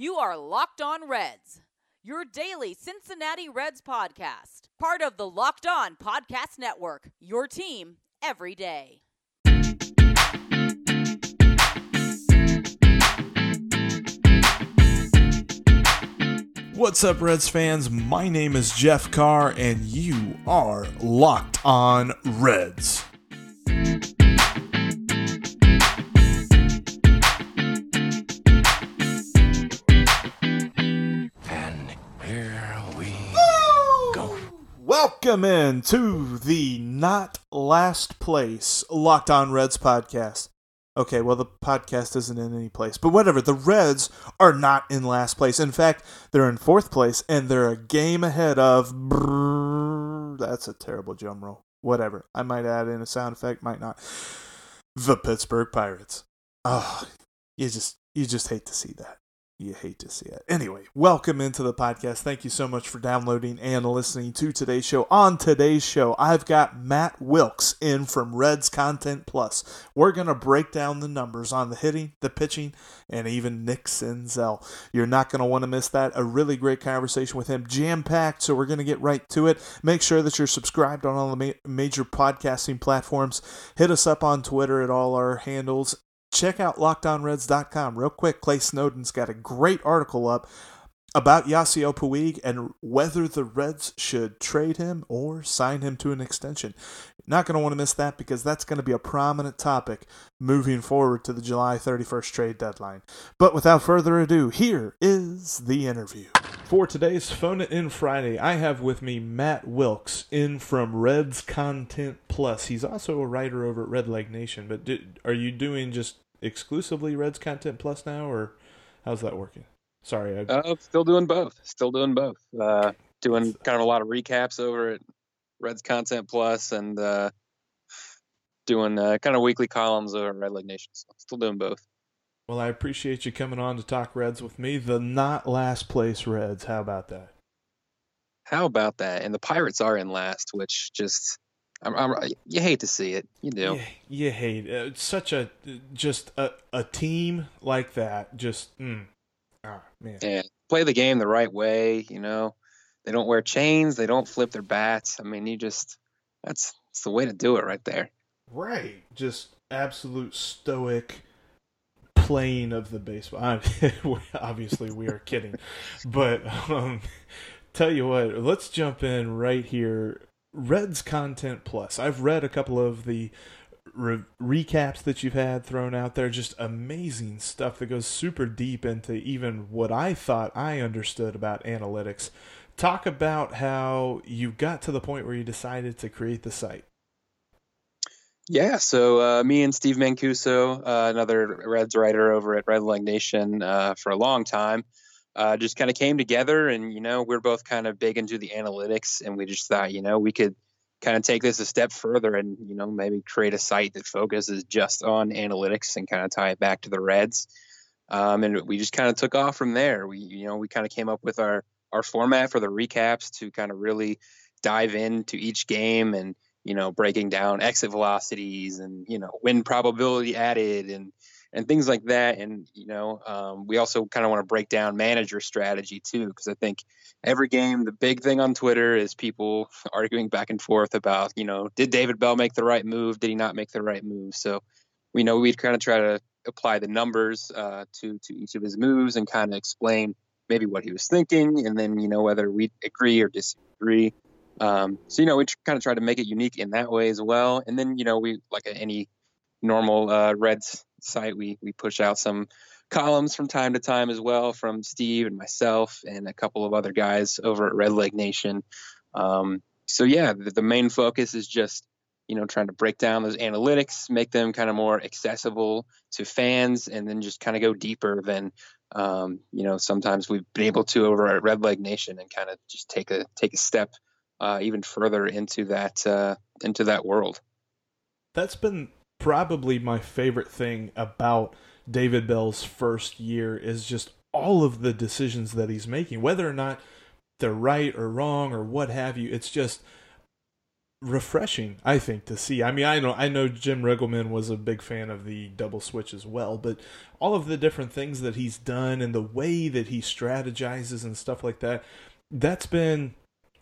You are Locked On Reds, your daily Cincinnati Reds podcast, part of the Locked On Podcast Network, your team every day. What's up, Reds fans? My name is Jeff Carr, and you are Locked On Reds. Welcome in to the Not Last Place Locked On Reds podcast. Okay, well, the podcast isn't in any place, but whatever. The Reds are not in last place. In fact, they're in fourth place, and they're a game ahead of. Brrr, that's a terrible drum roll. Whatever. I might add in a sound effect, might not. The Pittsburgh Pirates. Oh, you just you just hate to see that. You hate to see it. Anyway, welcome into the podcast. Thank you so much for downloading and listening to today's show. On today's show, I've got Matt Wilkes in from Reds Content Plus. We're going to break down the numbers on the hitting, the pitching, and even Nick Senzel. You're not going to want to miss that. A really great conversation with him, jam packed. So we're going to get right to it. Make sure that you're subscribed on all the ma- major podcasting platforms. Hit us up on Twitter at all our handles check out lockedonreds.com real quick. Clay Snowden's got a great article up about Yasiel Puig and whether the Reds should trade him or sign him to an extension. Not going to want to miss that because that's going to be a prominent topic moving forward to the July 31st trade deadline. But without further ado, here is the interview. For today's Phone It In Friday, I have with me Matt Wilkes in from Reds Content Plus. He's also a writer over at Redleg Nation, but did, are you doing just exclusively Reds Content Plus now, or how's that working? Sorry, I, Uh, still doing both. Still doing both. Uh, doing kind of a lot of recaps over at Reds Content Plus and uh, doing uh, kind of weekly columns over at Redleg Nation. So still doing both. well, I appreciate you coming on to talk Reds with me. The not last place Reds. How about that? How about that? And the Pirates are in last, which just I'm, I'm, you hate to see it. You do. You, you hate it. It's such a just a, a team like that. Just mm, man. And play the game the right way. You know, they don't wear chains. They don't flip their bats. I mean, you just that's that's the way to do it right there. Right. Just absolute stoic playing of the baseball. I, obviously, we are kidding, but um, tell you what, let's jump in right here. Reds Content Plus. I've read a couple of the re- recaps that you've had thrown out there. Just amazing stuff that goes super deep into even what I thought I understood about analytics. Talk about how you got to the point where you decided to create the site. Yeah, so uh, me and Steve Mancuso, uh, another Reds writer over at Redleg Nation uh, for a long time, uh, just kind of came together, and you know we're both kind of big into the analytics, and we just thought you know we could kind of take this a step further, and you know maybe create a site that focuses just on analytics and kind of tie it back to the Reds, um, and we just kind of took off from there. We you know we kind of came up with our our format for the recaps to kind of really dive into each game and you know, breaking down exit velocities and, you know, win probability added and, and things like that. And, you know, um, we also kind of want to break down manager strategy too, because I think every game, the big thing on Twitter is people arguing back and forth about, you know, did David Bell make the right move? Did he not make the right move? So we know we'd kind of try to apply the numbers uh, to, to each of his moves and kind of explain maybe what he was thinking. And then, you know, whether we agree or disagree. Um, so you know, we kind of try to make it unique in that way as well. And then you know, we like any normal uh, Reds site, we we push out some columns from time to time as well from Steve and myself and a couple of other guys over at Redleg Nation. Um, so yeah, the, the main focus is just you know trying to break down those analytics, make them kind of more accessible to fans, and then just kind of go deeper than um, you know sometimes we've been able to over at Redleg Nation and kind of just take a take a step uh, even further into that uh, into that world. That's been probably my favorite thing about David Bell's first year is just all of the decisions that he's making, whether or not they're right or wrong or what have you. It's just refreshing, I think, to see. I mean, I know I know Jim Riggleman was a big fan of the double switch as well, but all of the different things that he's done and the way that he strategizes and stuff like that, that's been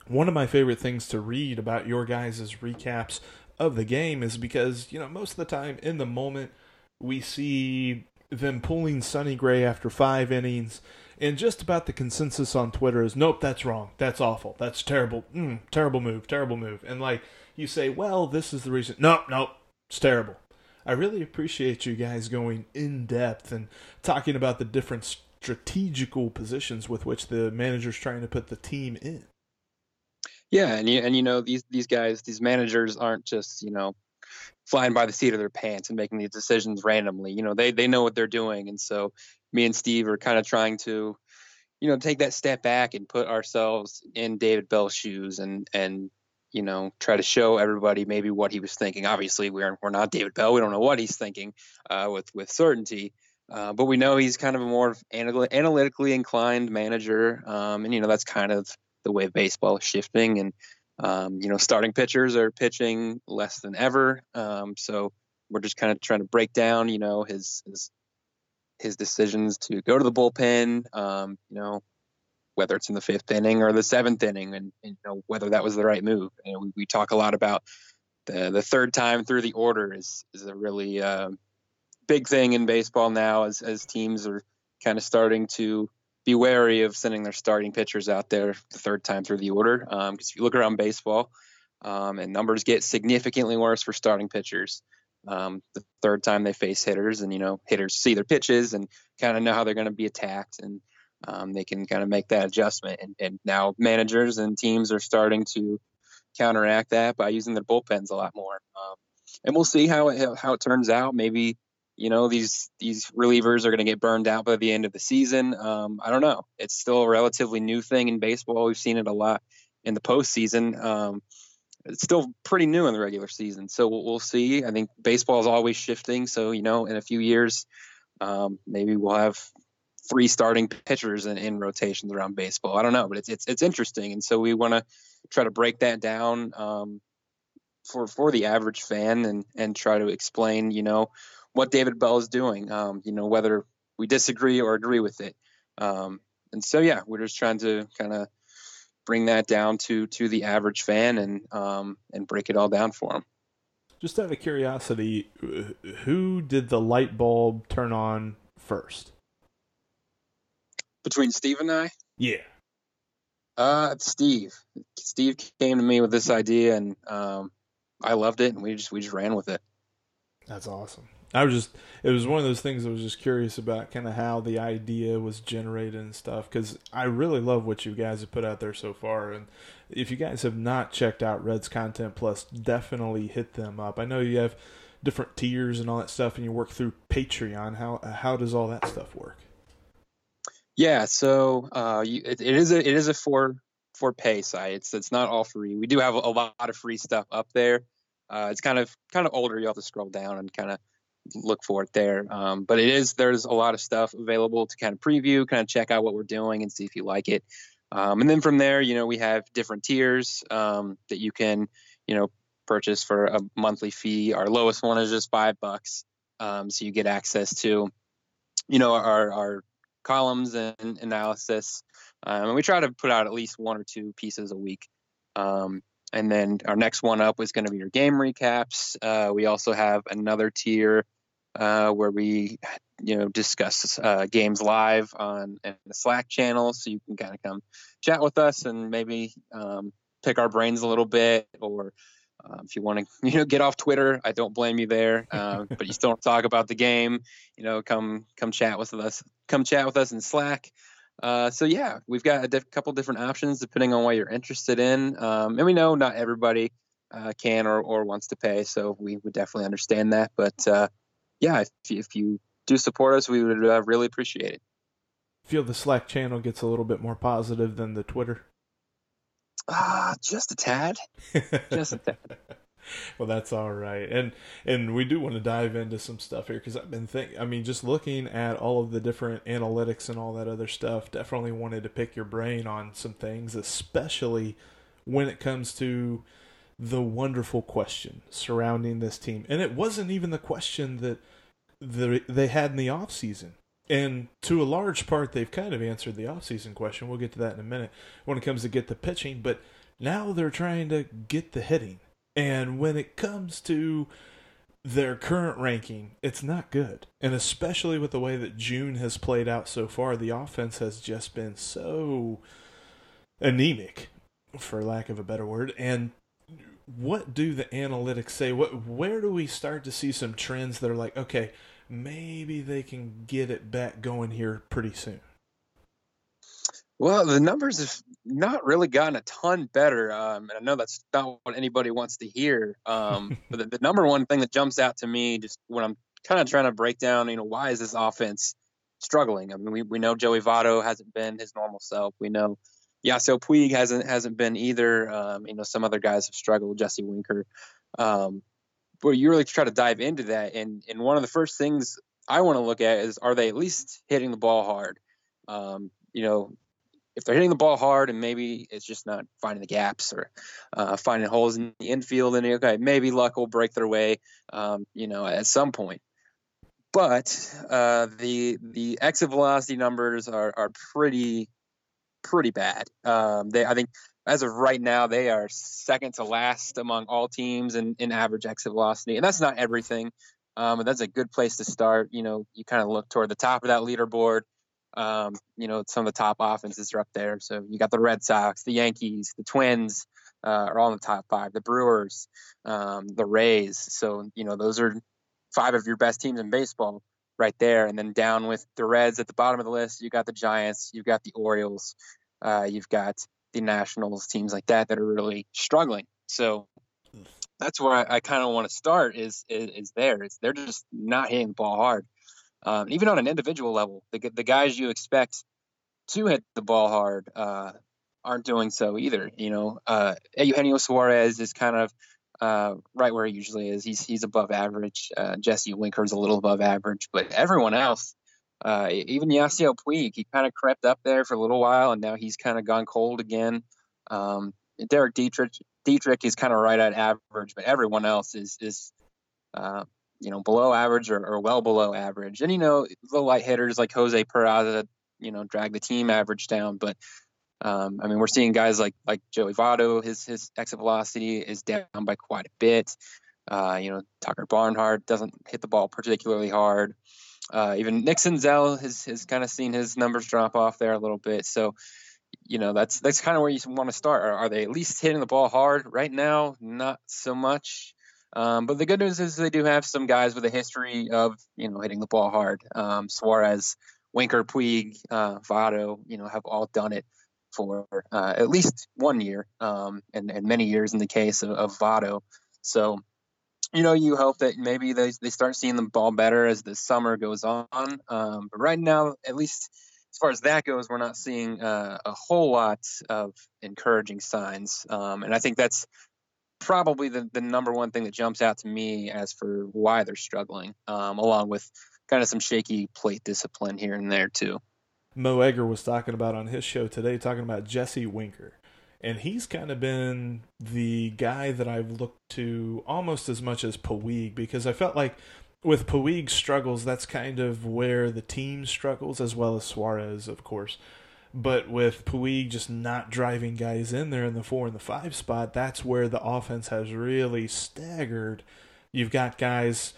one of my favorite things to read about your guys' recaps of the game is because, you know, most of the time in the moment we see them pulling Sonny Gray after five innings and just about the consensus on Twitter is, nope, that's wrong. That's awful. That's terrible. Mm, terrible move. Terrible move. And like you say, well, this is the reason. Nope, nope. It's terrible. I really appreciate you guys going in depth and talking about the different strategical positions with which the manager's trying to put the team in. Yeah, and you and you know these these guys, these managers aren't just you know flying by the seat of their pants and making these decisions randomly. You know, they they know what they're doing, and so me and Steve are kind of trying to, you know, take that step back and put ourselves in David Bell's shoes and and you know try to show everybody maybe what he was thinking. Obviously, we're we're not David Bell. We don't know what he's thinking uh, with with certainty. Uh, but we know he's kind of a more anal- analytically inclined manager, um, and you know that's kind of the way baseball is shifting. And um, you know, starting pitchers are pitching less than ever, um, so we're just kind of trying to break down, you know, his his his decisions to go to the bullpen, um, you know, whether it's in the fifth inning or the seventh inning, and, and you know whether that was the right move. And we, we, talk a lot about the the third time through the order is is a really uh, big thing in baseball now, as as teams are kind of starting to be wary of sending their starting pitchers out there the third time through the order. Because um, if you look around baseball, um, and numbers get significantly worse for starting pitchers um, the third time they face hitters, and you know hitters see their pitches and kind of know how they're going to be attacked, and um, they can kind of make that adjustment. And, and, now managers and teams are starting to counteract that by using their bullpens a lot more. Um, and we'll see how it, how it turns out. Maybe you know these these relievers are going to get burned out by the end of the season. Um, I don't know. It's still a relatively new thing in baseball. We've seen it a lot in the postseason. Um, it's still pretty new in the regular season. So we'll, we'll see. I think baseball is always shifting. So, you know, in a few years, um, maybe we'll have three starting pitchers in, in, rotations around baseball. I don't know, but it's, it's, it's interesting. And so we want to try to break that down um, for, for the average fan and, and try to explain, you know, what David Bell is doing, um, you know, whether we disagree or agree with it. Um, and so, yeah, we're just trying to kind of bring that down to to the average fan and um, and break it all down for them. Just out of curiosity, who did the light bulb turn on first? Between Steve and I? Yeah. Uh, Steve. Steve came to me with this idea, and um, I loved it, and we just we just ran with it. That's awesome. I was just it was one of those things I was just curious about kind of how the idea was generated and stuff cuz I really love what you guys have put out there so far and if you guys have not checked out Reds Content Plus definitely hit them up. I know you have different tiers and all that stuff and you work through Patreon. How how does all that stuff work? Yeah, so uh, you, it, it is a it is a for for pay site. It's it's not all free. We do have a, lot of free stuff up there. Uh, it's kind of kind of older. You have to scroll down and kind of look for it there. Um, but it is there's a lot of stuff available to kind of preview, kind of check out what we're doing and see if you like it. Um, and then from there, you know, we have different tiers um, that you can, you know, purchase for a monthly fee. Our lowest one is just five bucks, um, so you get access to, you know, our our columns and analysis. Um, and we try to put out at least one or two pieces a week. Um, and then our next one up is going to be your game recaps. Uh, we also have another tier uh, where we you know discuss uh, games live on the Slack channel, so you can kind of come chat with us and maybe um, pick our brains a little bit, or uh, if you want to you know get off Twitter, I don't blame you there, uh, but you still talk about the game, you know, come come chat with us, come chat with us in Slack. Uh, so yeah, we've got a diff- couple different options depending on what you're interested in, um, and we know not everybody uh, can or, or wants to pay, so we would definitely understand that. But uh, yeah, if, if you do support us, we would uh, really appreciate it. Feel the Slack channel gets a little bit more positive than the Twitter. Ah, just a tad. just a tad. well, that's all right, and and we do want to dive into some stuff here because I've been think. I mean, just looking at all of the different analytics and all that other stuff, definitely wanted to pick your brain on some things, especially when it comes to the wonderful question surrounding this team. And it wasn't even the question that the, they had in the offseason. And to a large part, they've kind of answered the offseason question. We'll get to that in a minute when it comes to get the pitching. But now they're trying to get the hitting. And when it comes to their current ranking, it's not good. And especially with the way that June has played out so far, the offense has just been so anemic, for lack of a better word. And what do the analytics say? What where do we start to see some trends that are like, okay, maybe they can get it back going here pretty soon? Well, the numbers have not really gotten a ton better. Um, and I know that's not what anybody wants to hear. Um, but the, the, number one thing that jumps out to me, just when I'm kind of trying to break down, you know, why is this offense struggling? I mean, we, we know Joey Votto hasn't been his normal self. We know Yasiel Puig hasn't hasn't been either. Um, you know, some other guys have struggled. Jesse Winker. Um, but you really try to dive into that, and and one of the first things I want to look at is are they at least hitting the ball hard? Um, you know, if they're hitting the ball hard and maybe it's just not finding the gaps or uh, finding holes in the infield, then okay, maybe luck will break their way, um, you know, at some point. But uh, the the exit velocity numbers are, are pretty pretty bad. Um, they, I think, as of right now, they are second to last among all teams in, in average exit velocity, and that's not everything. Um, but that's a good place to start. You know, you kind of look toward the top of that leaderboard. Um, you know, some of the top offenses are up there. So you got the Red Sox, the Yankees, the Twins uh, are all in the top five. The Brewers, um, the Rays. So you know, those are five of your best teams in baseball right there. And then down with the Reds at the bottom of the list, you got the Giants, you've got the Orioles, uh, you've got the Nationals, teams like that that are really struggling. So that's where I, I kind of want to start is, is, is there. They're just not hitting the ball hard. Um, even on an individual level, the the guys you expect to hit the ball hard uh, aren't doing so either. You know, uh, Eugenio Suarez is kind of uh, right where he usually is. He's he's above average. Uh, Jesse Winker's a little above average, but everyone else, uh, even Yasiel Puig, he kind of crept up there for a little while, and now he's kind of gone cold again. Um, Derek Dietrich, Dietrich is kind of right at average, but everyone else is is uh, you know below average or, or, well below average. And you know the light hitters like Jose Peraza, you know, drag the team average down, but um, I mean, we're seeing guys like like Joey Votto, his his exit velocity is down by quite a bit. Uh, you know, Tucker Barnhart doesn't hit the ball particularly hard. Uh, even Nick Senzel has has kind of seen his numbers drop off there a little bit. So, you know, that's that's kind of where you want to start. Are, are, they at least hitting the ball hard right now? Not so much. Um, but the good news is they do have some guys with a history of you know hitting the ball hard. Um, Suarez, Winker, Puig, uh, Votto, you know, have all done it for uh, at least one year, um, and, and many years in the case of, of Votto. So, you know, you hope that maybe they, they start seeing the ball better as the summer goes on. Um, but right now, at least as far as that goes, we're not seeing uh, a whole lot of encouraging signs. Um, and I think that's probably the, the number one thing that jumps out to me as for why they're struggling, um, along with kind of some shaky plate discipline here and there, too. Mo Egger was talking about on his show today, talking about Jesse Winker. And he's kind of been the guy that I've looked to almost as much as Puig because I felt like with Puig's struggles, that's kind of where the team struggles, as well as Suarez, of course. But with Puig just not driving guys in there in the four and the five spot, that's where the offense has really staggered. You've got guys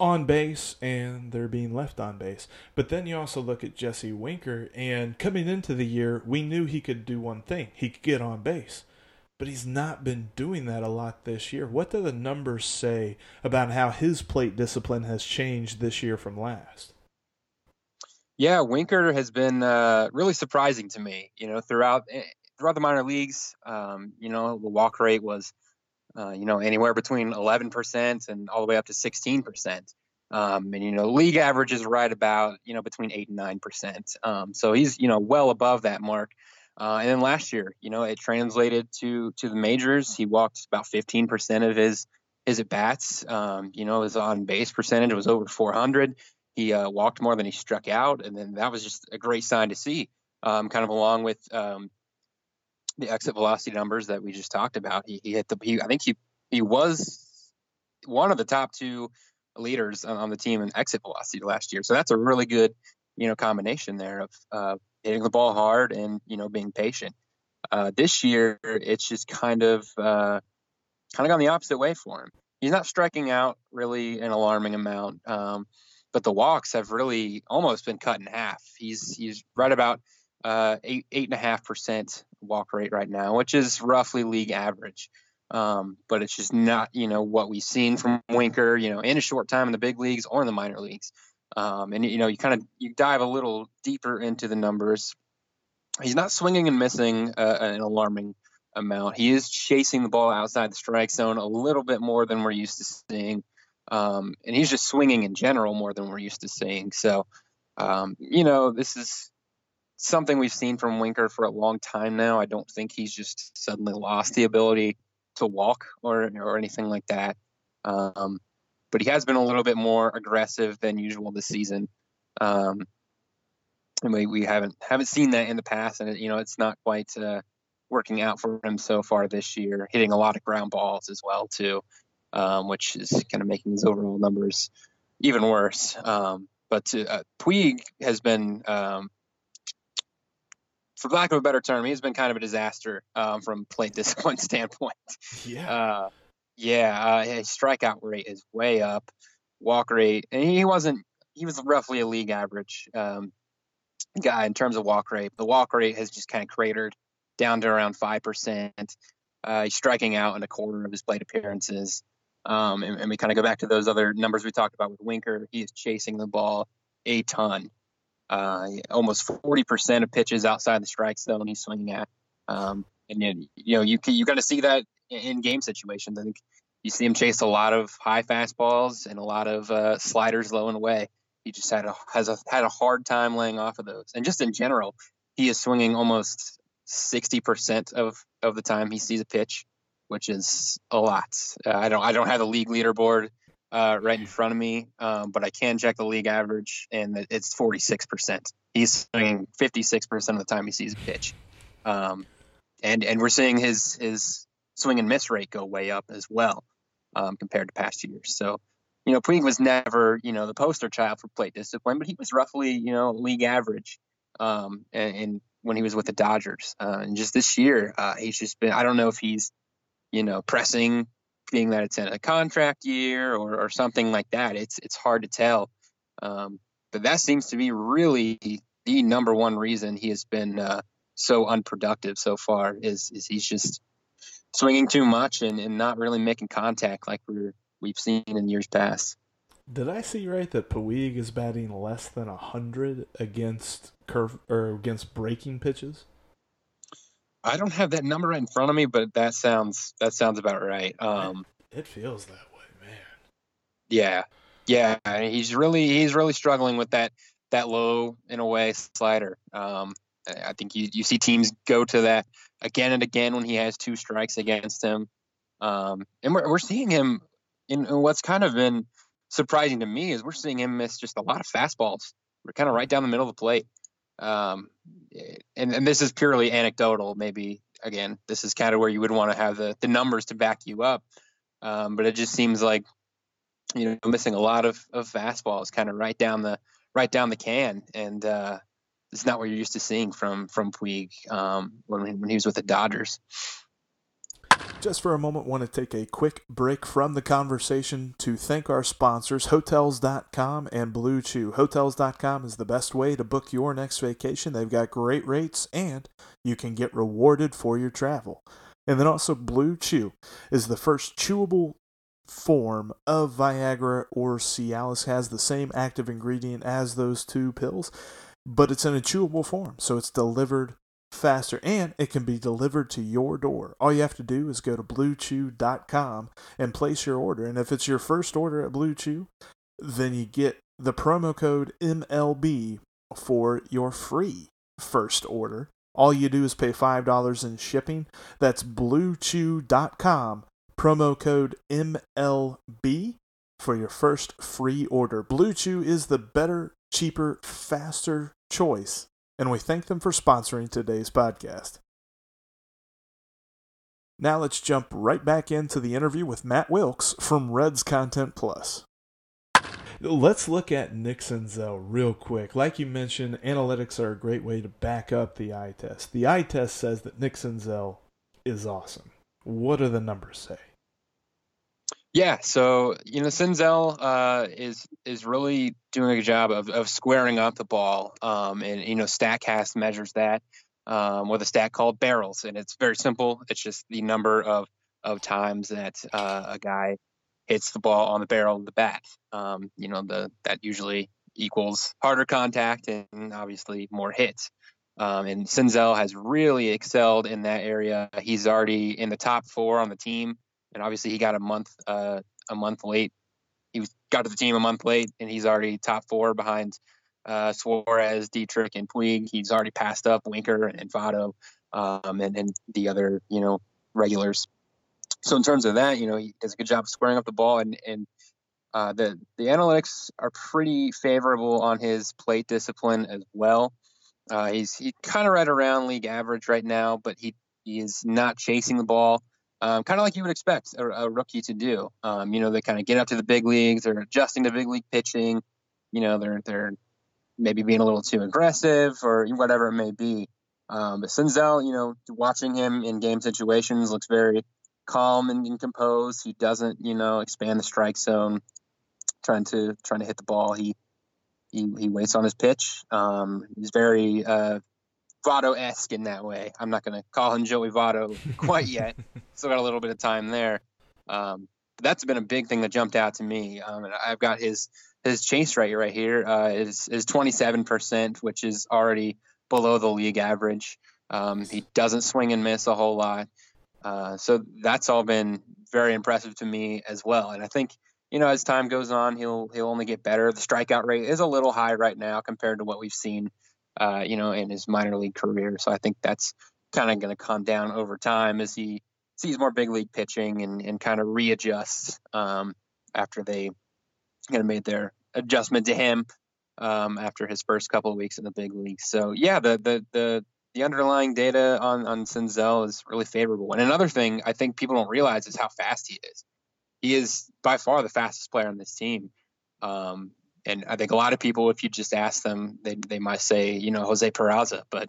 on base and they're being left on base. But then you also look at Jesse Winker, and coming into the year, we knew he could do one thing he could get on base. But he's not been doing that a lot this year. What do the numbers say about how his plate discipline has changed this year from last? Yeah, Winker has been uh, really surprising to me. You know, throughout eh, throughout the minor leagues, um, you know, the walk rate was uh, you know, anywhere between 11% and all the way up to 16%. Um, and you know, league average is right about you know between eight and nine percent. Um, so he's you know well above that mark. Uh, and then last year, you know, it translated to to the majors. He walked about 15 percent of his his at bats. Um, you know, his on base percentage was over 400. He uh, walked more than he struck out, and then that was just a great sign to see. Um, kind of along with um, the exit velocity numbers that we just talked about. He, he hit the he I think he he was one of the top two leaders on, the team in exit velocity last year. So that's a really good you know combination there of uh, hitting the ball hard and you know being patient. Uh, this year, it's just kind of uh, kind of gone the opposite way for him. He's not striking out really an alarming amount, um, but the walks have really almost been cut in half. He's he's right about uh, eight eight and a half percent walk rate right now, which is roughly league average. Um, but it's just not you know what we've seen from Winker, you know, in a short time in the big leagues or in the minor leagues. Um, and you know, you kind of you dive a little deeper into the numbers. He's not swinging and missing uh, an alarming amount. He is chasing the ball outside the strike zone a little bit more than we're used to seeing, um, and he's just swinging in general more than we're used to seeing. So, um, you know, this is something we've seen from Winker for a long time now. I don't think he's just suddenly lost the ability to walk or or anything like that. Um, but he has been a little bit more aggressive than usual this season. Um, and we, we haven't haven't seen that in the past, and you know it's not quite uh, working out for him so far this year. Hitting a lot of ground balls as well too, um, which is kind of making his overall numbers even worse. Um, but uh, Puig has been, um, for lack of a better term, he's been kind of a disaster um, from plate discipline standpoint. Yeah. Uh, yeah, uh, his strikeout rate is way up. Walk rate, and he wasn't. He was roughly a league average um, guy in terms of walk rate. The walk rate has just kind of cratered down to around five percent. Uh, he's striking out in a quarter of his plate appearances. Um, and, and, we kind of go back to those other numbers we talked about with Winker. He is chasing the ball a ton. Uh, almost 40% of pitches outside the strike zone he's swinging at. Um, and you, you know you can, you got to see that in game situations. I think you see him chase a lot of high fastballs and a lot of uh, sliders low and away. He just had a has a had a hard time laying off of those. And just in general, he is swinging almost 60% of of the time he sees a pitch, which is a lot. Uh, I don't I don't have the league leaderboard uh, right in front of me, um, but I can check the league average, and it's 46%. He's swinging 56% of the time he sees a pitch, um, and and we're seeing his his swing and miss rate go way up as well um, compared to past years. So, you know, Puig was never, you know, the poster child for plate discipline, but he was roughly, you know, league average. Um, and, and when he was with the Dodgers, uh, and just this year, uh, he's just been. I don't know if he's, you know, pressing, being that it's in a contract year or, or something like that. It's it's hard to tell. Um, but that seems to be really the number one reason he has been uh, so unproductive so far. Is is he's just swinging too much and, and not really making contact like we're we've seen in years past. Did I see right that Puig is batting less than hundred against curve or against breaking pitches? I don't have that number right in front of me, but that sounds that sounds about right. Um, it feels that way, man. Yeah, yeah. He's really he's really struggling with that that low in a way slider. Um, I think you, you see teams go to that again and again when he has two strikes against him. Um, and we're, we're seeing him in, in, what's kind of been surprising to me is we're seeing him miss just a lot of fastballs. We're kind of right down the middle of the plate. Um, and, and this is purely anecdotal. Maybe again, this is kind of where you would want to have the, the numbers to back you up. Um, but it just seems like, you know, missing a lot of, of fastballs kind of right down the, right down the can. And, uh, it's not what you're used to seeing from from Puig um, when when he was with the Dodgers. Just for a moment, want to take a quick break from the conversation to thank our sponsors, Hotels.com and BlueChew. Hotels.com is the best way to book your next vacation. They've got great rates and you can get rewarded for your travel. And then also, BlueChew is the first chewable form of Viagra or Cialis, has the same active ingredient as those two pills but it's in a chewable form, so it's delivered faster and it can be delivered to your door. All you have to do is go to bluechew.com and place your order. And if it's your first order at BlueChew, then you get the promo code MLB for your free first order. All you do is pay $5 in shipping. That's bluechew.com, promo code MLB for your first free order. BlueChew is the better cheaper, faster choice. And we thank them for sponsoring today's podcast. Now let's jump right back into the interview with Matt Wilkes from Reds Content Plus. Let's look at Nick Senzel uh, real quick. Like you mentioned, analytics are a great way to back up the eye test. The eye test says that Nick Senzel uh, is awesome. What do the numbers say? Yeah, so you know, Senzel uh, is is really doing a good job of, of squaring up the ball, um, and you know, Statcast measures that um, with a stat called barrels, and it's very simple. It's just the number of of times that uh, a guy hits the ball on the barrel of the bat. Um, you know, the that usually equals harder contact and obviously more hits. Um, and Senzel has really excelled in that area. He's already in the top four on the team and obviously he got a month uh, a month late. He was got to the team a month late, and he's already top four behind uh, Suarez, Dietrich, and Puig. He's already passed up Winker and Votto, um, and and the other you know regulars. So in terms of that, you know, he does a good job of squaring up the ball, and and uh, the the analytics are pretty favorable on his plate discipline as well. Uh, he's he kind of right around league average right now, but he he is not chasing the ball um, kind of like you would expect a, a rookie to do. Um, you know, they kind of get up to the big leagues, they're adjusting to big league pitching. You know, they're they're maybe being a little too aggressive or whatever it may be. Um, but Senzel, you know, watching him in game situations looks very calm and, and, composed. He doesn't, you know, expand the strike zone, trying to trying to hit the ball. He he, he waits on his pitch. Um, he's very uh, Votto esque in that way. I'm not going to call him Joey Votto quite yet. Still got a little bit of time there. Um, that's been a big thing that jumped out to me. Um, and I've got his his chase rate right here uh, is is 27%, which is already below the league average. Um, he doesn't swing and miss a whole lot. Uh, so that's all been very impressive to me as well. And I think you know as time goes on, he'll he'll only get better. The strikeout rate is a little high right now compared to what we've seen uh, you know, in his minor league career. So I think that's kind of going to come down over time as he sees more big league pitching and, and kind of readjusts um, after they kind of made their adjustment to him um, after his first couple of weeks in the big leagues. So yeah, the the the the underlying data on on Senzel is really favorable. And another thing I think people don't realize is how fast he is. He is by far the fastest player on this team. Um, and I think a lot of people, if you just ask them, they they might say, you know, Jose Peraza, but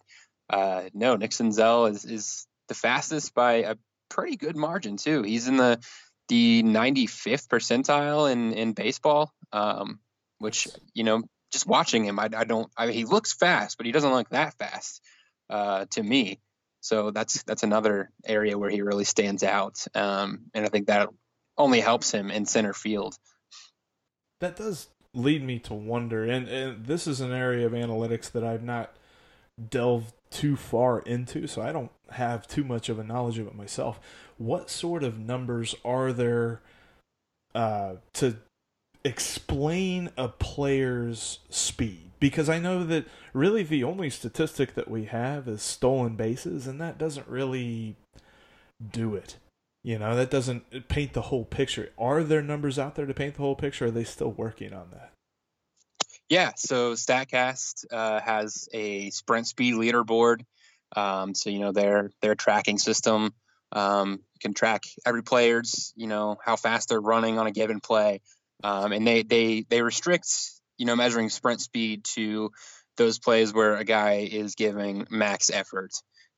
uh, no, Nick Senzel is is the fastest by a pretty good margin too. He's in the the 95th percentile in in baseball, um, which you know, just watching him, I, I don't. I mean, he looks fast, but he doesn't look that fast uh, to me. So that's that's another area where he really stands out, um, and I think that only helps him in center field. That does lead me to wonder, and, and this is an area of analytics that I've not delved too far into, so I don't have too much of a knowledge of it myself. What sort of numbers are there uh, to explain a player's speed? Because I know that really the only statistic that we have is stolen bases, and that doesn't really do it. You know, that doesn't paint the whole picture. Are there numbers out there to paint the whole picture? are they still working on that? Yeah, so Statcast uh, has a sprint speed leaderboard. Um, so you know their their tracking system um, can track every player's you know how fast they're running on a given play, um, and they they they restrict you know measuring sprint speed to those plays where a guy is giving max effort.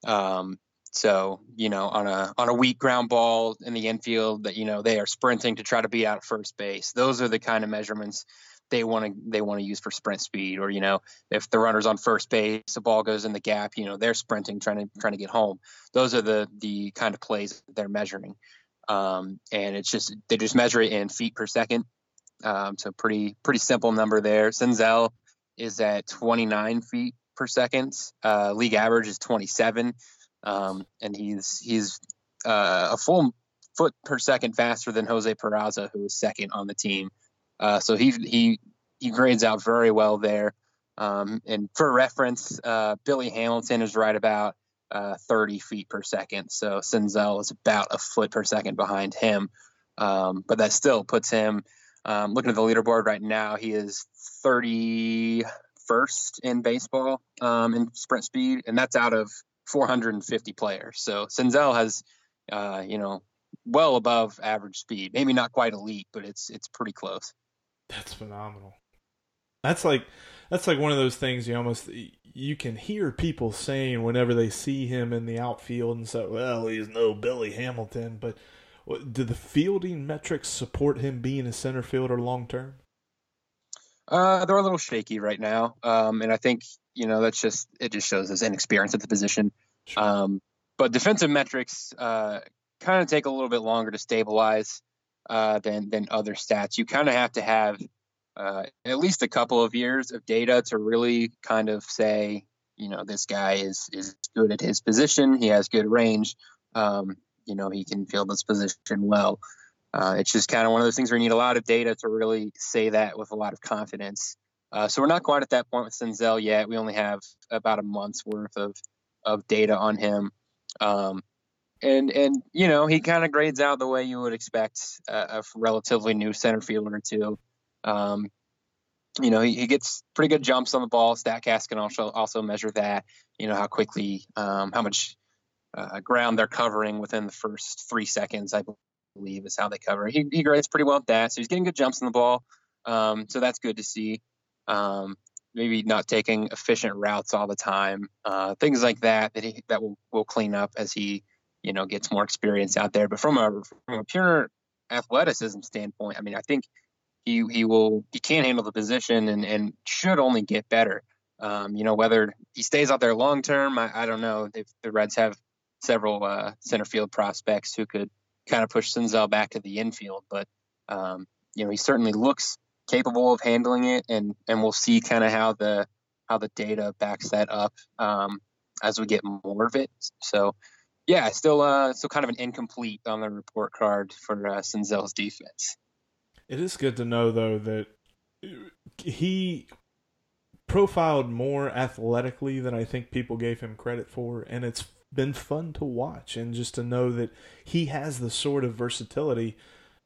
Um, so, you know, on a on a weak ground ball in the infield that, you know, they are sprinting to try to be out first base. Those are the kind of measurements they want to they want to use for sprint speed. Or, you know, if the runner's on first base, the ball goes in the gap, you know, they're sprinting trying to trying to get home. Those are the the kind of plays they're measuring. Um, and it's just they just measure it in feet per second. Um, so pretty pretty simple number there. Senzel is at 29 feet per second. Uh, league average is 27 um, and he's he's uh, a full foot per second faster than Jose Peraza, who is second on the team. Uh, so he he he grades out very well there. Um, and for reference, uh, Billy Hamilton is right about uh, 30 feet per second. So Senzel is about a foot per second behind him. Um, but that still puts him, um, looking at the leaderboard right now, he is 31st in baseball um, in sprint speed, and that's out of 450 players. So Senzel has uh, you know, well above average speed. Maybe not quite elite, but it's it's pretty close. That's phenomenal. That's like that's like one of those things you almost you can hear people saying whenever they see him in the outfield and say, "Well, he's no Billy Hamilton," but do the fielding metrics support him being a center fielder long term? Uh, they're a little shaky right now, um, and I think you know that's just it just shows his inexperience at the position. Sure. Um, but defensive metrics uh, kind of take a little bit longer to stabilize uh, than than other stats. You kind of have to have uh, at least a couple of years of data to really kind of say, you know, this guy is is good at his position. He has good range. Um, you know, he can field this position well. Uh, it's just kind of one of those things where you need a lot of data to really say that with a lot of confidence. Uh, so we're not quite at that point with Senzel yet. We only have about a month's worth of of data on him. Um, and and you know he kind of grades out the way you would expect a, a relatively new center fielder to. Um, you know he, he, gets pretty good jumps on the ball. Statcast can also also measure that. You know how quickly, um, how much uh, ground they're covering within the first three seconds. I believe is how they cover. He he grades pretty well at that. So he's getting good jumps on the ball. Um, so that's good to see. Um, maybe not taking efficient routes all the time, uh, things like that that he, that will will clean up as he you know gets more experience out there. But from a from a pure athleticism standpoint, I mean, I think he he will he can handle the position and and should only get better. Um, you know, whether he stays out there long term, I, I, don't know. If the Reds have several uh, center field prospects who could kind of push Senzel back to the infield, but um, you know, he certainly looks capable of handling it, and and we'll see kind of how the how the data backs that up um, as we get more of it. So yeah, still uh, still kind of an incomplete on the report card for uh, Senzel's defense. It is good to know though that he profiled more athletically than I think people gave him credit for, and it's been fun to watch and just to know that he has the sort of versatility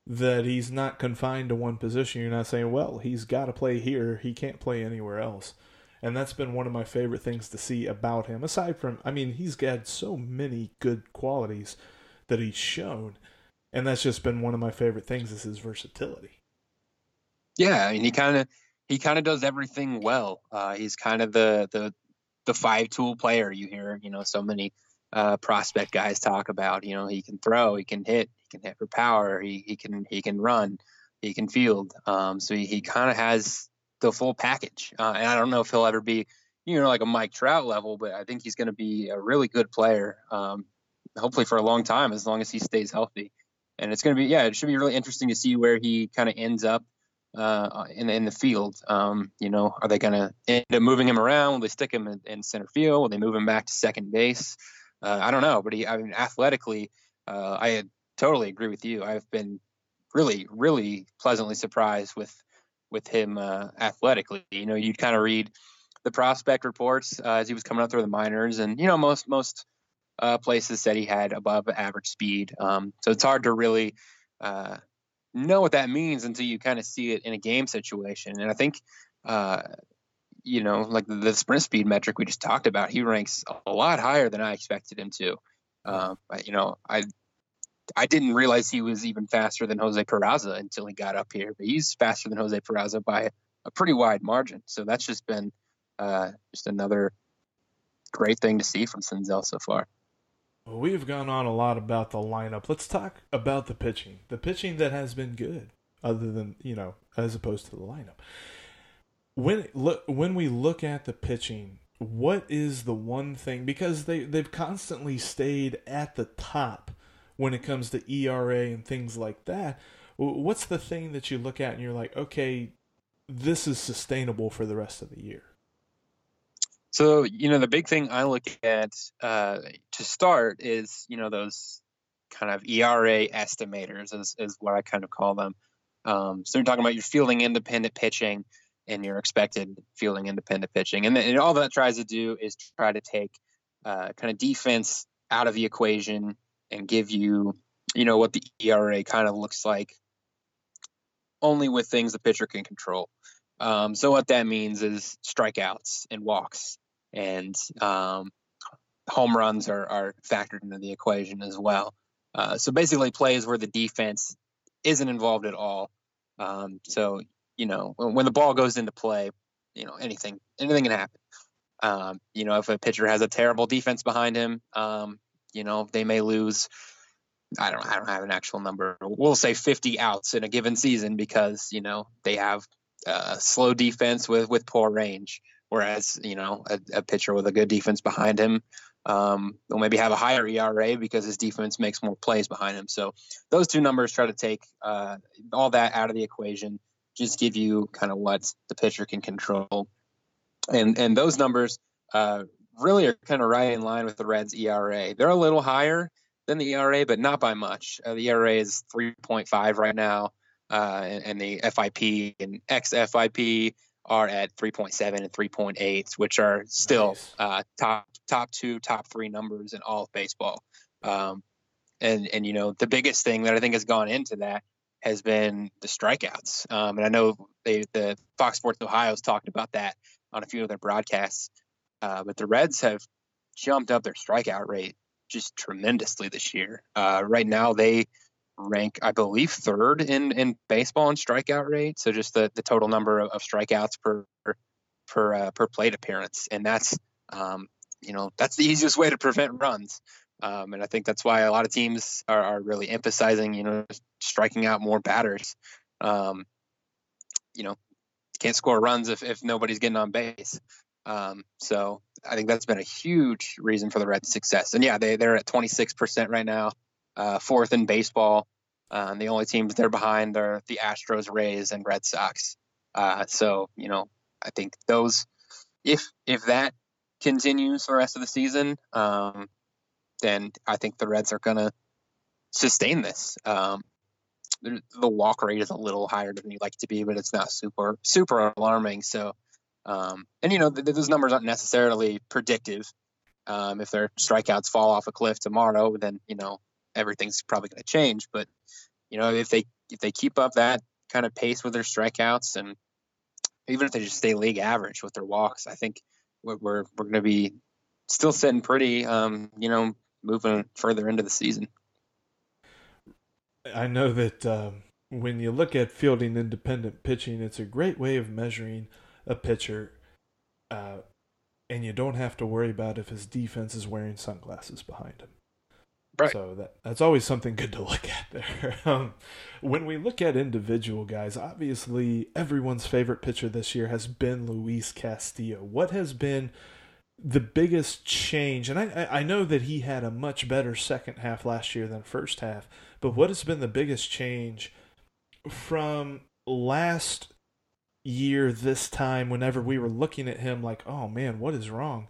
that he's not confined to one position. You're not saying, well, he's got to play here, he can't play anywhere else and that's been one of my favorite things to see about him. Aside from, I mean, he's got so many good qualities that he's shown, and that's just been one of my favorite things is his versatility. Yeah, I mean, he kind of he kind of does everything well. Uh, he's kind of the the the five tool player you hear, you know, so many uh, prospect guys talk about. You know, he can throw, he can hit, he can hit for power, he he can he can run, he can field. Um, so he, he kind of has the full package. Uh, and I don't know if he'll ever be, you know, like a Mike Trout level, but I think he's going to be a really good player. Um, hopefully for a long time, as long as he stays healthy. And it's going to be, yeah, it should be really interesting to see where he kind of ends up uh, in in the field. Um, you know, are they going to end up moving him around? Will they stick him in, in, center field? Will they move him back to second base? Uh, I don't know, but he, I mean, athletically, uh, I totally agree with you. I've been really, really pleasantly surprised with with him uh, athletically. You know, you'd kind of read the prospect reports uh, as he was coming up through the minors, and you know, most most uh, places said he had above average speed. Um, so it's hard to really uh, know what that means until you kind of see it in a game situation. And I think, uh, you know, like the, the, sprint speed metric we just talked about, he ranks a lot higher than I expected him to. Um, you know, I I didn't realize he was even faster than Jose Peraza until he got up here, but he's faster than Jose Peraza by a pretty wide margin. So that's just been uh, just another great thing to see from Senzel so far. Well, we've gone on a lot about the lineup. Let's talk about the pitching. The pitching that has been good, other than you know, as opposed to the lineup. When look when we look at the pitching, what is the one thing because they they've constantly stayed at the top when it comes to ERA and things like that. What's the thing that you look at and you're like, okay, this is sustainable for the rest of the year? So, you know, the big thing I look at uh, to start is, you know, those kind of ERA estimators, is, is what I kind of call them. Um, so, you're talking about your fielding independent pitching and your expected fielding independent pitching. And, then, and all that tries to do is try to take uh, kind of defense out of the equation and give you, you know, what the ERA kind of looks like only with things the pitcher can control. Um, so what that means is strikeouts and walks and um, home runs are, are factored into the equation as well. Uh, so basically, plays where the defense isn't involved at all. Um, so you know, when, the ball goes into play, you know, anything anything can happen. Um, you know, if a pitcher has a terrible defense behind him, um, you know, they may lose. I don't I don't have an actual number. We'll say 50 outs in a given season because you know they have uh, slow defense with with poor range. Whereas you know a, a pitcher with a good defense behind him um, will maybe have a higher ERA because his defense makes more plays behind him. So those two numbers try to take uh, all that out of the equation, just give you kind of what the pitcher can control, and and those numbers uh, really are kind of right in line with the Reds' ERA. They're a little higher than the ERA, but not by much. Uh, the ERA is 3.5 right now uh, and, and, the FIP and xFIP are at 3.7 and 3.8, which are still nice. uh, top top two, top three numbers in all of baseball. Um, and and you know the biggest thing that I think has gone into that has been the strikeouts. Um, and I know they, the Fox Sports Ohio has talked about that on a few of their broadcasts. Uh, but the Reds have jumped up their strikeout rate just tremendously this year. Uh, right now, they rank, I believe, third in in baseball in strikeout rate. So just the, the total number of, of strikeouts per per uh, per plate appearance, and that's um, you know that's the easiest way to prevent runs. Um, and I think that's why a lot of teams are, are really emphasizing, you know, striking out more batters. Um, you know, can't score runs if, if nobody's getting on base. Um, so I think that's been a huge reason for the Reds' success. And yeah, they, they're at 26% right now uh, fourth in baseball. Uh, the only teams they're behind are the Astros, Rays, and Red Sox. Uh, so you know, I think those, if if that continues for the rest of the season, um, then I think the Reds are gonna sustain this. Um, the walk rate is a little higher than you'd like to be, but it's not super super alarming. So, um, and you know, th- those numbers aren't necessarily predictive. Um, if their strikeouts fall off a cliff tomorrow, then you know everything's probably going to change. But you know, if they if they keep up that kind of pace with their strikeouts, and even if they just stay league average with their walks, I think we're we're, we're going to be still sitting pretty. Um, you know, moving further into the season. I know that um, when you look at fielding independent pitching, it's a great way of measuring a pitcher. Uh, and you don't have to worry about if his defense is wearing sunglasses behind him. Right. So that that's always something good to look at there. Um, when we look at individual guys, obviously everyone's favorite pitcher this year has been Luis Castillo. What has been the biggest change? And I I know that he had a much better second half last year than first half, but what has been the biggest change from last year this time whenever we were looking at him like, "Oh man, what is wrong?"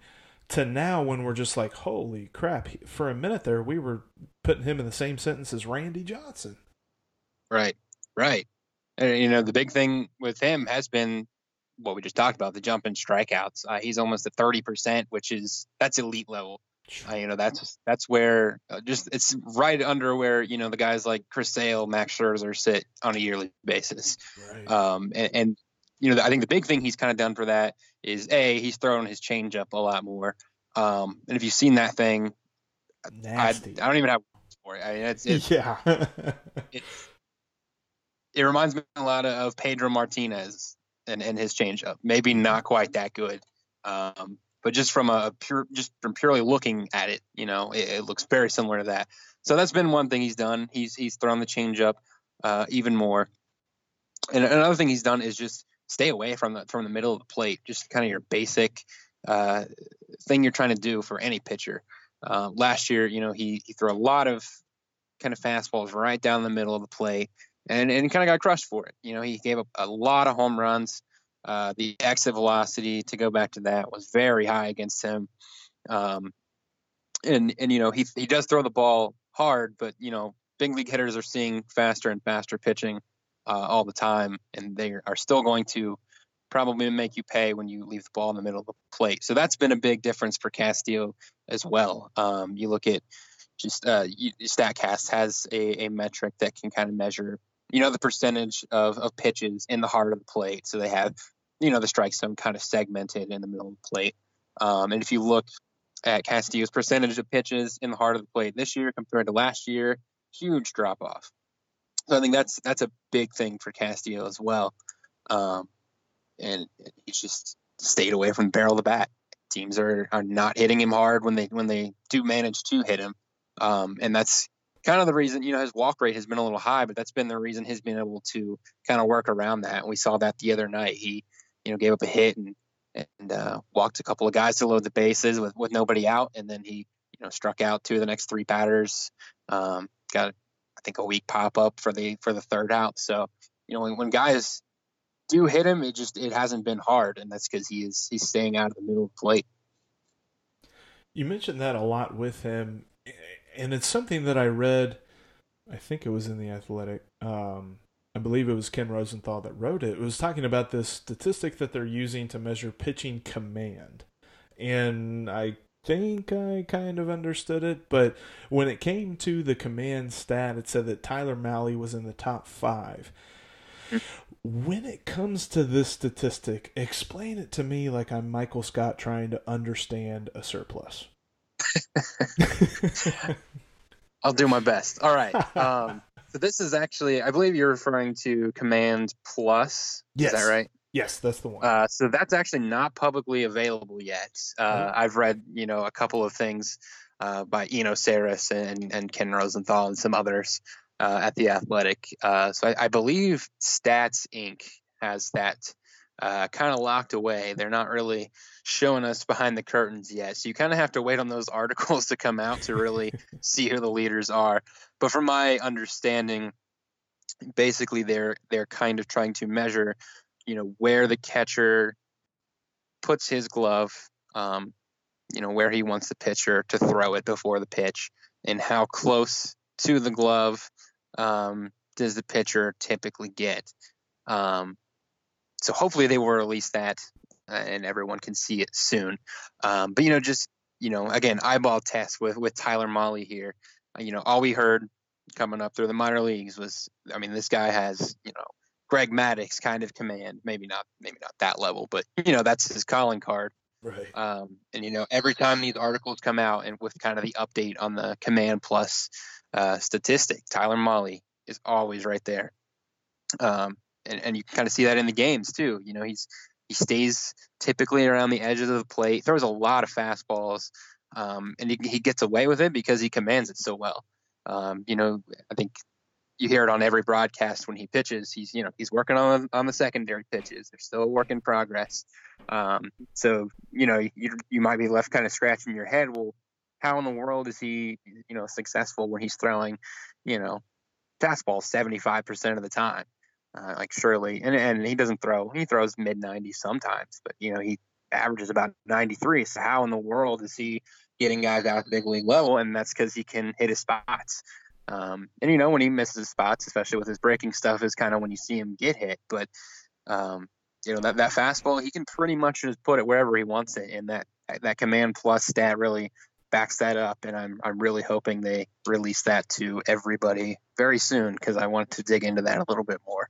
to now when we're just like, holy crap. For a minute there, we were putting him in the same sentence as Randy Johnson. Right, right. And, you know, the big thing with him has been what we just talked about the jump in strikeouts. Uh, he's almost at 30%, which is that's elite level. Uh, you know, that's that's where uh, just it's right under where you know the guys like Chris Sale, Max Scherzer sit on a yearly basis. Right. Um, and, and you know, I think the big thing he's kind of done for that is a he's thrown his changeup a lot more. Um, and if you've seen that thing, I, I, don't even have words for it. I mean, it's, it's yeah. it, it reminds me a lot of Pedro Martinez and, and his changeup. Maybe not quite that good, um, but just from a pure, just from purely looking at it, you know, it, it, looks very similar to that. So that's been one thing he's done. He's he's thrown the changeup uh, even more. And another thing he's done is just stay away from the from the middle of the plate. Just kind of your basic uh, thing you're trying to do for any pitcher. Uh, last year, you know, he he threw a lot of kind of fastballs right down the middle of the plate, and and kind of got crushed for it. You know, he gave up a lot of home runs. Uh, the exit velocity, to go back to that, was very high against him. Um, and and you know he he does throw the ball hard, but you know big league hitters are seeing faster and faster pitching uh, all the time, and they are still going to probably make you pay when you leave the ball in the middle of the plate. So that's been a big difference for Castillo as well. Um, you look at just uh, Statcast has a, a metric that can kind of measure, you know, the percentage of, of pitches in the heart of the plate. So they have, you know, the strike zone kind of segmented in the middle of the plate. Um, and if you look at Castillo's percentage of pitches in the heart of the plate this year compared to last year, huge drop off. So I think that's that's a big thing for Castillo as well. Um, and he's just stayed away from the barrel of the bat. Teams are, are not hitting him hard when they when they do manage to hit him, um, and that's kind of the reason. You know, his walk rate has been a little high, but that's been the reason he's been able to kind of work around that. And we saw that the other night. He, you know, gave up a hit and and uh, walked a couple of guys to load the bases with with nobody out, and then he you know struck out two of the next three batters. Um, got I think a weak pop up for the for the third out. So you know when, when guys do hit him, it just it hasn't been hard, and that's because he is he's staying out of the middle of the plate. You mentioned that a lot with him, and it's something that I read. I think it was in the Athletic. Um, I believe it was Ken Rosenthal that wrote it. It was talking about this statistic that they're using to measure pitching command, and I think I kind of understood it. But when it came to the command stat, it said that Tyler Mahle was in the top five when it comes to this statistic, explain it to me like I'm Michael Scott trying to understand a surplus. I'll do my best. All right. Um, so this is actually, I believe you're referring to Command Plus. Yes. Is that right? Yes, that's the one. Uh, so that's actually not publicly available yet. Uh, oh. I've read, you know, a couple of things uh, by Eno Sarris and, and Ken Rosenthal and some others uh, at the Athletic. Uh, so I, I, believe Stats Inc. has that uh, kind of locked away. They're not really showing us behind the curtains yet. So you kind of have to wait on those articles to come out to really see who the leaders are. But from my understanding, basically they're they're kind of trying to measure, you know, where the catcher puts his glove. Um, you know where he wants the pitcher to throw it before the pitch and how close to the glove um, does the pitcher typically get? Um, so hopefully they will release that uh, and everyone can see it soon. Um, but you know, just you know, again, eyeball test with with Tyler Mahle here. Uh, you know, all we heard coming up through the minor leagues was, I mean, this guy has you know Greg Maddux kind of command. Maybe not, maybe not that level, but you know, that's his calling card. Right. Um, and you know, every time these articles come out and with kind of the update on the command plus uh, statistic. Tyler Mahle is always right there, um, and and you can kind of see that in the games too. You know, he's he stays typically around the edges of the plate, throws a lot of fastballs, um, and he, he gets away with it because he commands it so well. Um, you know, I think you hear it on every broadcast when he pitches. He's you know he's working on on the secondary pitches. They're still a work in progress. Um, so you know you you might be left kind of scratching your head. Well, how in the world is he, you know, successful when he's throwing, you know, fastball 75% of the time? Uh, like surely, and, and he doesn't throw, he throws mid 90s sometimes, but, you know, he averages about 93. So how in the world is he getting guys out at the big league level? And that's because he can hit his spots. Um, and, you know, when he misses spots, especially with his breaking stuff, is kind of when you see him get hit. But, um, you know, that, that fastball, he can pretty much just put it wherever he wants it. And that, that command plus stat really backs that up, and I'm I'm really hoping they release that to everybody very soon because I want to dig into that a little bit more.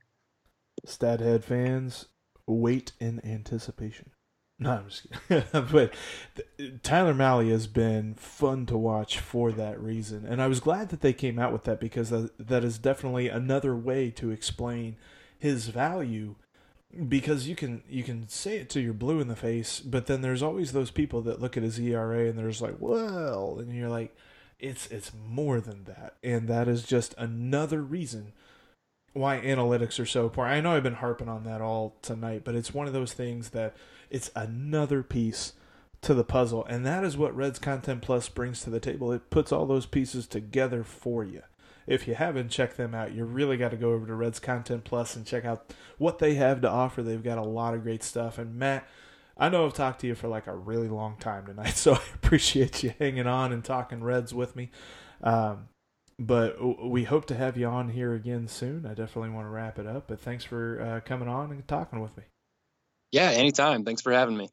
Stathead fans, wait in anticipation. No, I'm just kidding. but Tyler Mahle has been fun to watch for that reason, and I was glad that they came out with that because that, is definitely another way to explain his value because you can you can say it to your blue in the face, but then there's always those people that look at his ERA and they're just like, well, and you're like, it's it's more than that, and that is just another reason why analytics are so important. I know I've been harping on that all tonight, but it's one of those things that it's another piece to the puzzle, and that is what Reds Content Plus brings to the table. It puts all those pieces together for you if you haven't checked them out, you really got to go over to Reds Content Plus and check out what they have to offer. They've got a lot of great stuff. And Matt, I know I've talked to you for like a really long time tonight, so I appreciate you hanging on and talking Reds with me. Um, but we hope to have you on here again soon. I definitely want to wrap it up, but thanks for uh, coming on and talking with me. Yeah, anytime. Thanks for having me.